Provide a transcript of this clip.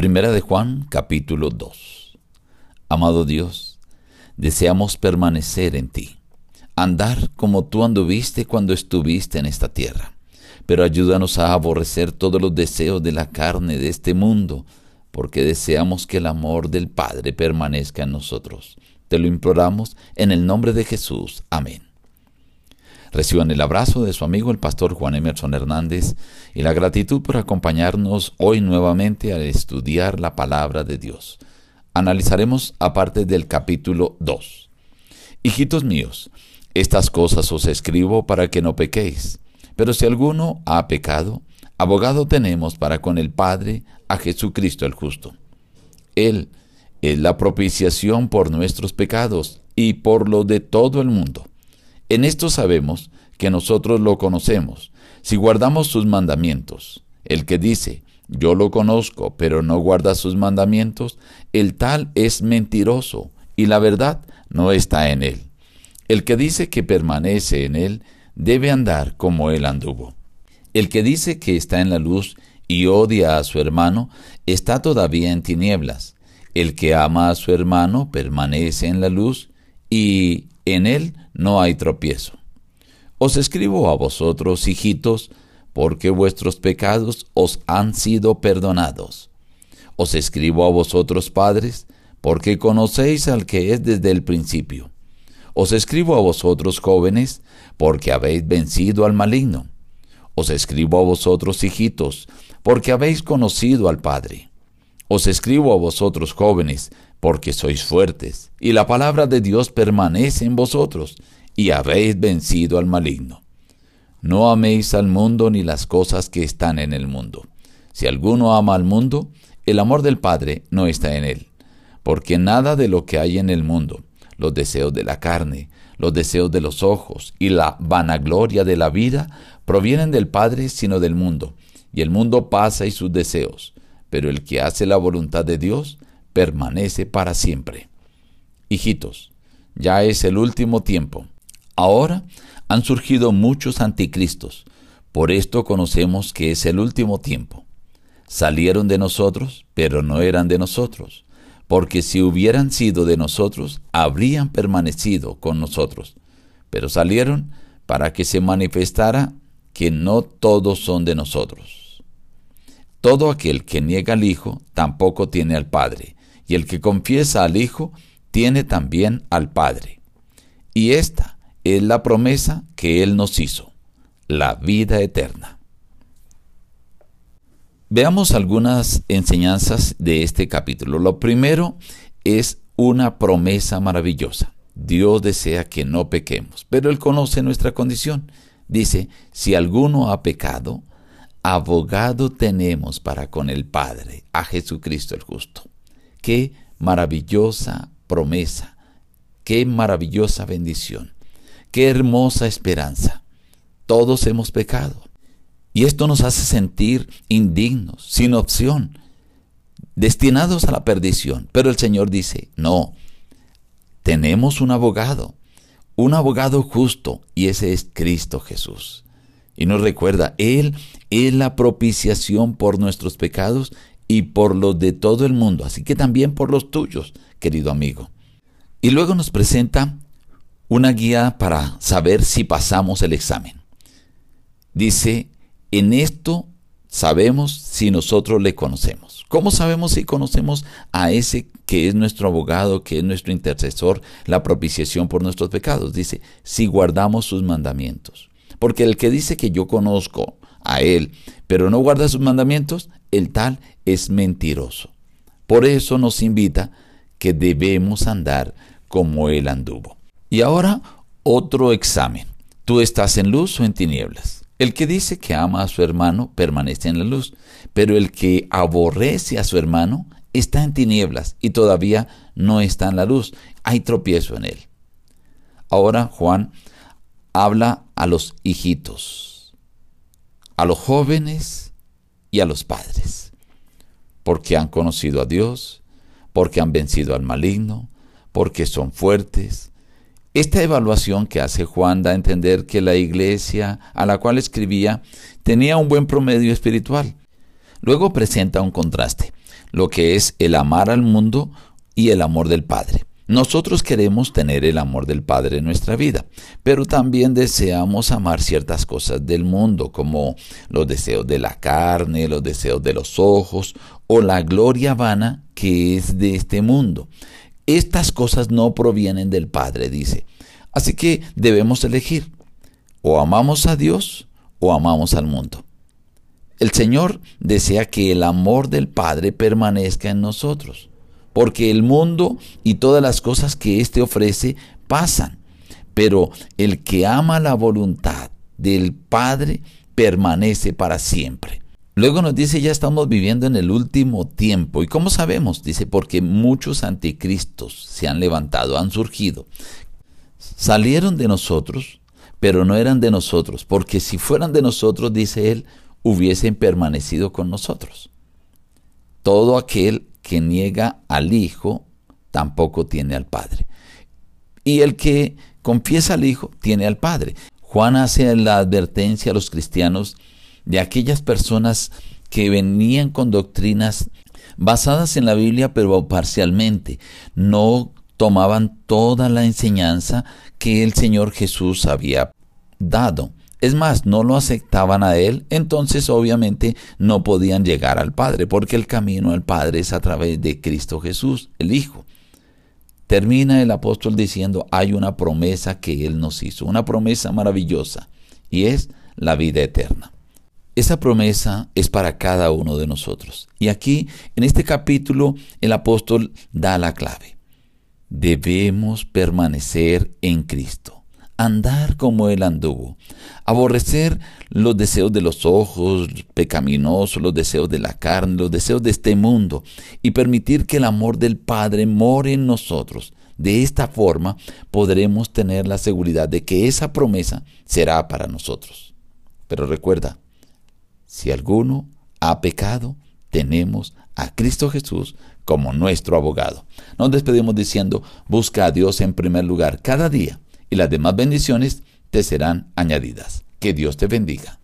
Primera de Juan, capítulo 2. Amado Dios, deseamos permanecer en ti, andar como tú anduviste cuando estuviste en esta tierra, pero ayúdanos a aborrecer todos los deseos de la carne de este mundo, porque deseamos que el amor del Padre permanezca en nosotros. Te lo imploramos en el nombre de Jesús. Amén. Reciban el abrazo de su amigo el pastor Juan Emerson Hernández y la gratitud por acompañarnos hoy nuevamente al estudiar la palabra de Dios. Analizaremos aparte del capítulo 2. Hijitos míos, estas cosas os escribo para que no pequéis. Pero si alguno ha pecado, abogado tenemos para con el Padre a Jesucristo el justo. Él es la propiciación por nuestros pecados y por lo de todo el mundo. En esto sabemos que nosotros lo conocemos, si guardamos sus mandamientos. El que dice, yo lo conozco, pero no guarda sus mandamientos, el tal es mentiroso, y la verdad no está en él. El que dice que permanece en él, debe andar como él anduvo. El que dice que está en la luz y odia a su hermano, está todavía en tinieblas. El que ama a su hermano permanece en la luz y en él no hay tropiezo. Os escribo a vosotros, hijitos, porque vuestros pecados os han sido perdonados. Os escribo a vosotros, padres, porque conocéis al que es desde el principio. Os escribo a vosotros, jóvenes, porque habéis vencido al maligno. Os escribo a vosotros, hijitos, porque habéis conocido al Padre. Os escribo a vosotros, jóvenes, porque sois fuertes, y la palabra de Dios permanece en vosotros, y habéis vencido al maligno. No améis al mundo ni las cosas que están en el mundo. Si alguno ama al mundo, el amor del Padre no está en él, porque nada de lo que hay en el mundo, los deseos de la carne, los deseos de los ojos y la vanagloria de la vida, provienen del Padre sino del mundo, y el mundo pasa y sus deseos, pero el que hace la voluntad de Dios, permanece para siempre. Hijitos, ya es el último tiempo. Ahora han surgido muchos anticristos. Por esto conocemos que es el último tiempo. Salieron de nosotros, pero no eran de nosotros, porque si hubieran sido de nosotros, habrían permanecido con nosotros. Pero salieron para que se manifestara que no todos son de nosotros. Todo aquel que niega al Hijo tampoco tiene al Padre y el que confiesa al Hijo tiene también al Padre. Y esta es la promesa que Él nos hizo, la vida eterna. Veamos algunas enseñanzas de este capítulo. Lo primero es una promesa maravillosa. Dios desea que no pequemos, pero Él conoce nuestra condición. Dice, si alguno ha pecado, abogado tenemos para con el Padre, a Jesucristo el justo. Qué maravillosa promesa, qué maravillosa bendición, qué hermosa esperanza. Todos hemos pecado. Y esto nos hace sentir indignos, sin opción, destinados a la perdición. Pero el Señor dice, no, tenemos un abogado, un abogado justo, y ese es Cristo Jesús. Y nos recuerda, Él es la propiciación por nuestros pecados y por los de todo el mundo, así que también por los tuyos, querido amigo. Y luego nos presenta una guía para saber si pasamos el examen. Dice, en esto sabemos si nosotros le conocemos. ¿Cómo sabemos si conocemos a ese que es nuestro abogado, que es nuestro intercesor, la propiciación por nuestros pecados? Dice, si guardamos sus mandamientos. Porque el que dice que yo conozco a él, pero no guarda sus mandamientos, el tal es mentiroso. Por eso nos invita que debemos andar como Él anduvo. Y ahora otro examen. ¿Tú estás en luz o en tinieblas? El que dice que ama a su hermano permanece en la luz, pero el que aborrece a su hermano está en tinieblas y todavía no está en la luz. Hay tropiezo en él. Ahora Juan habla a los hijitos, a los jóvenes y a los padres, porque han conocido a Dios, porque han vencido al maligno, porque son fuertes. Esta evaluación que hace Juan da a entender que la iglesia a la cual escribía tenía un buen promedio espiritual. Luego presenta un contraste. lo que es el amar al mundo y el amor del Padre. Nosotros queremos tener el amor del Padre en nuestra vida, pero también deseamos amar ciertas cosas del mundo, como los deseos de la carne, los deseos de los ojos o la gloria vana que es de este mundo. Estas cosas no provienen del Padre, dice. Así que debemos elegir. O amamos a Dios o amamos al mundo. El Señor desea que el amor del Padre permanezca en nosotros, porque el mundo y todas las cosas que éste ofrece pasan, pero el que ama la voluntad del Padre permanece para siempre. Luego nos dice, ya estamos viviendo en el último tiempo. ¿Y cómo sabemos? Dice, porque muchos anticristos se han levantado, han surgido. Salieron de nosotros, pero no eran de nosotros, porque si fueran de nosotros, dice él, hubiesen permanecido con nosotros. Todo aquel que niega al Hijo tampoco tiene al Padre. Y el que confiesa al Hijo tiene al Padre. Juan hace la advertencia a los cristianos de aquellas personas que venían con doctrinas basadas en la Biblia pero parcialmente. No tomaban toda la enseñanza que el Señor Jesús había dado. Es más, no lo aceptaban a Él, entonces obviamente no podían llegar al Padre, porque el camino al Padre es a través de Cristo Jesús, el Hijo. Termina el apóstol diciendo, hay una promesa que Él nos hizo, una promesa maravillosa, y es la vida eterna. Esa promesa es para cada uno de nosotros. Y aquí, en este capítulo, el apóstol da la clave. Debemos permanecer en Cristo andar como él anduvo, aborrecer los deseos de los ojos pecaminosos, los deseos de la carne, los deseos de este mundo, y permitir que el amor del Padre more en nosotros. De esta forma podremos tener la seguridad de que esa promesa será para nosotros. Pero recuerda, si alguno ha pecado, tenemos a Cristo Jesús como nuestro abogado. Nos despedimos diciendo, busca a Dios en primer lugar cada día y las demás bendiciones te serán añadidas. Que Dios te bendiga.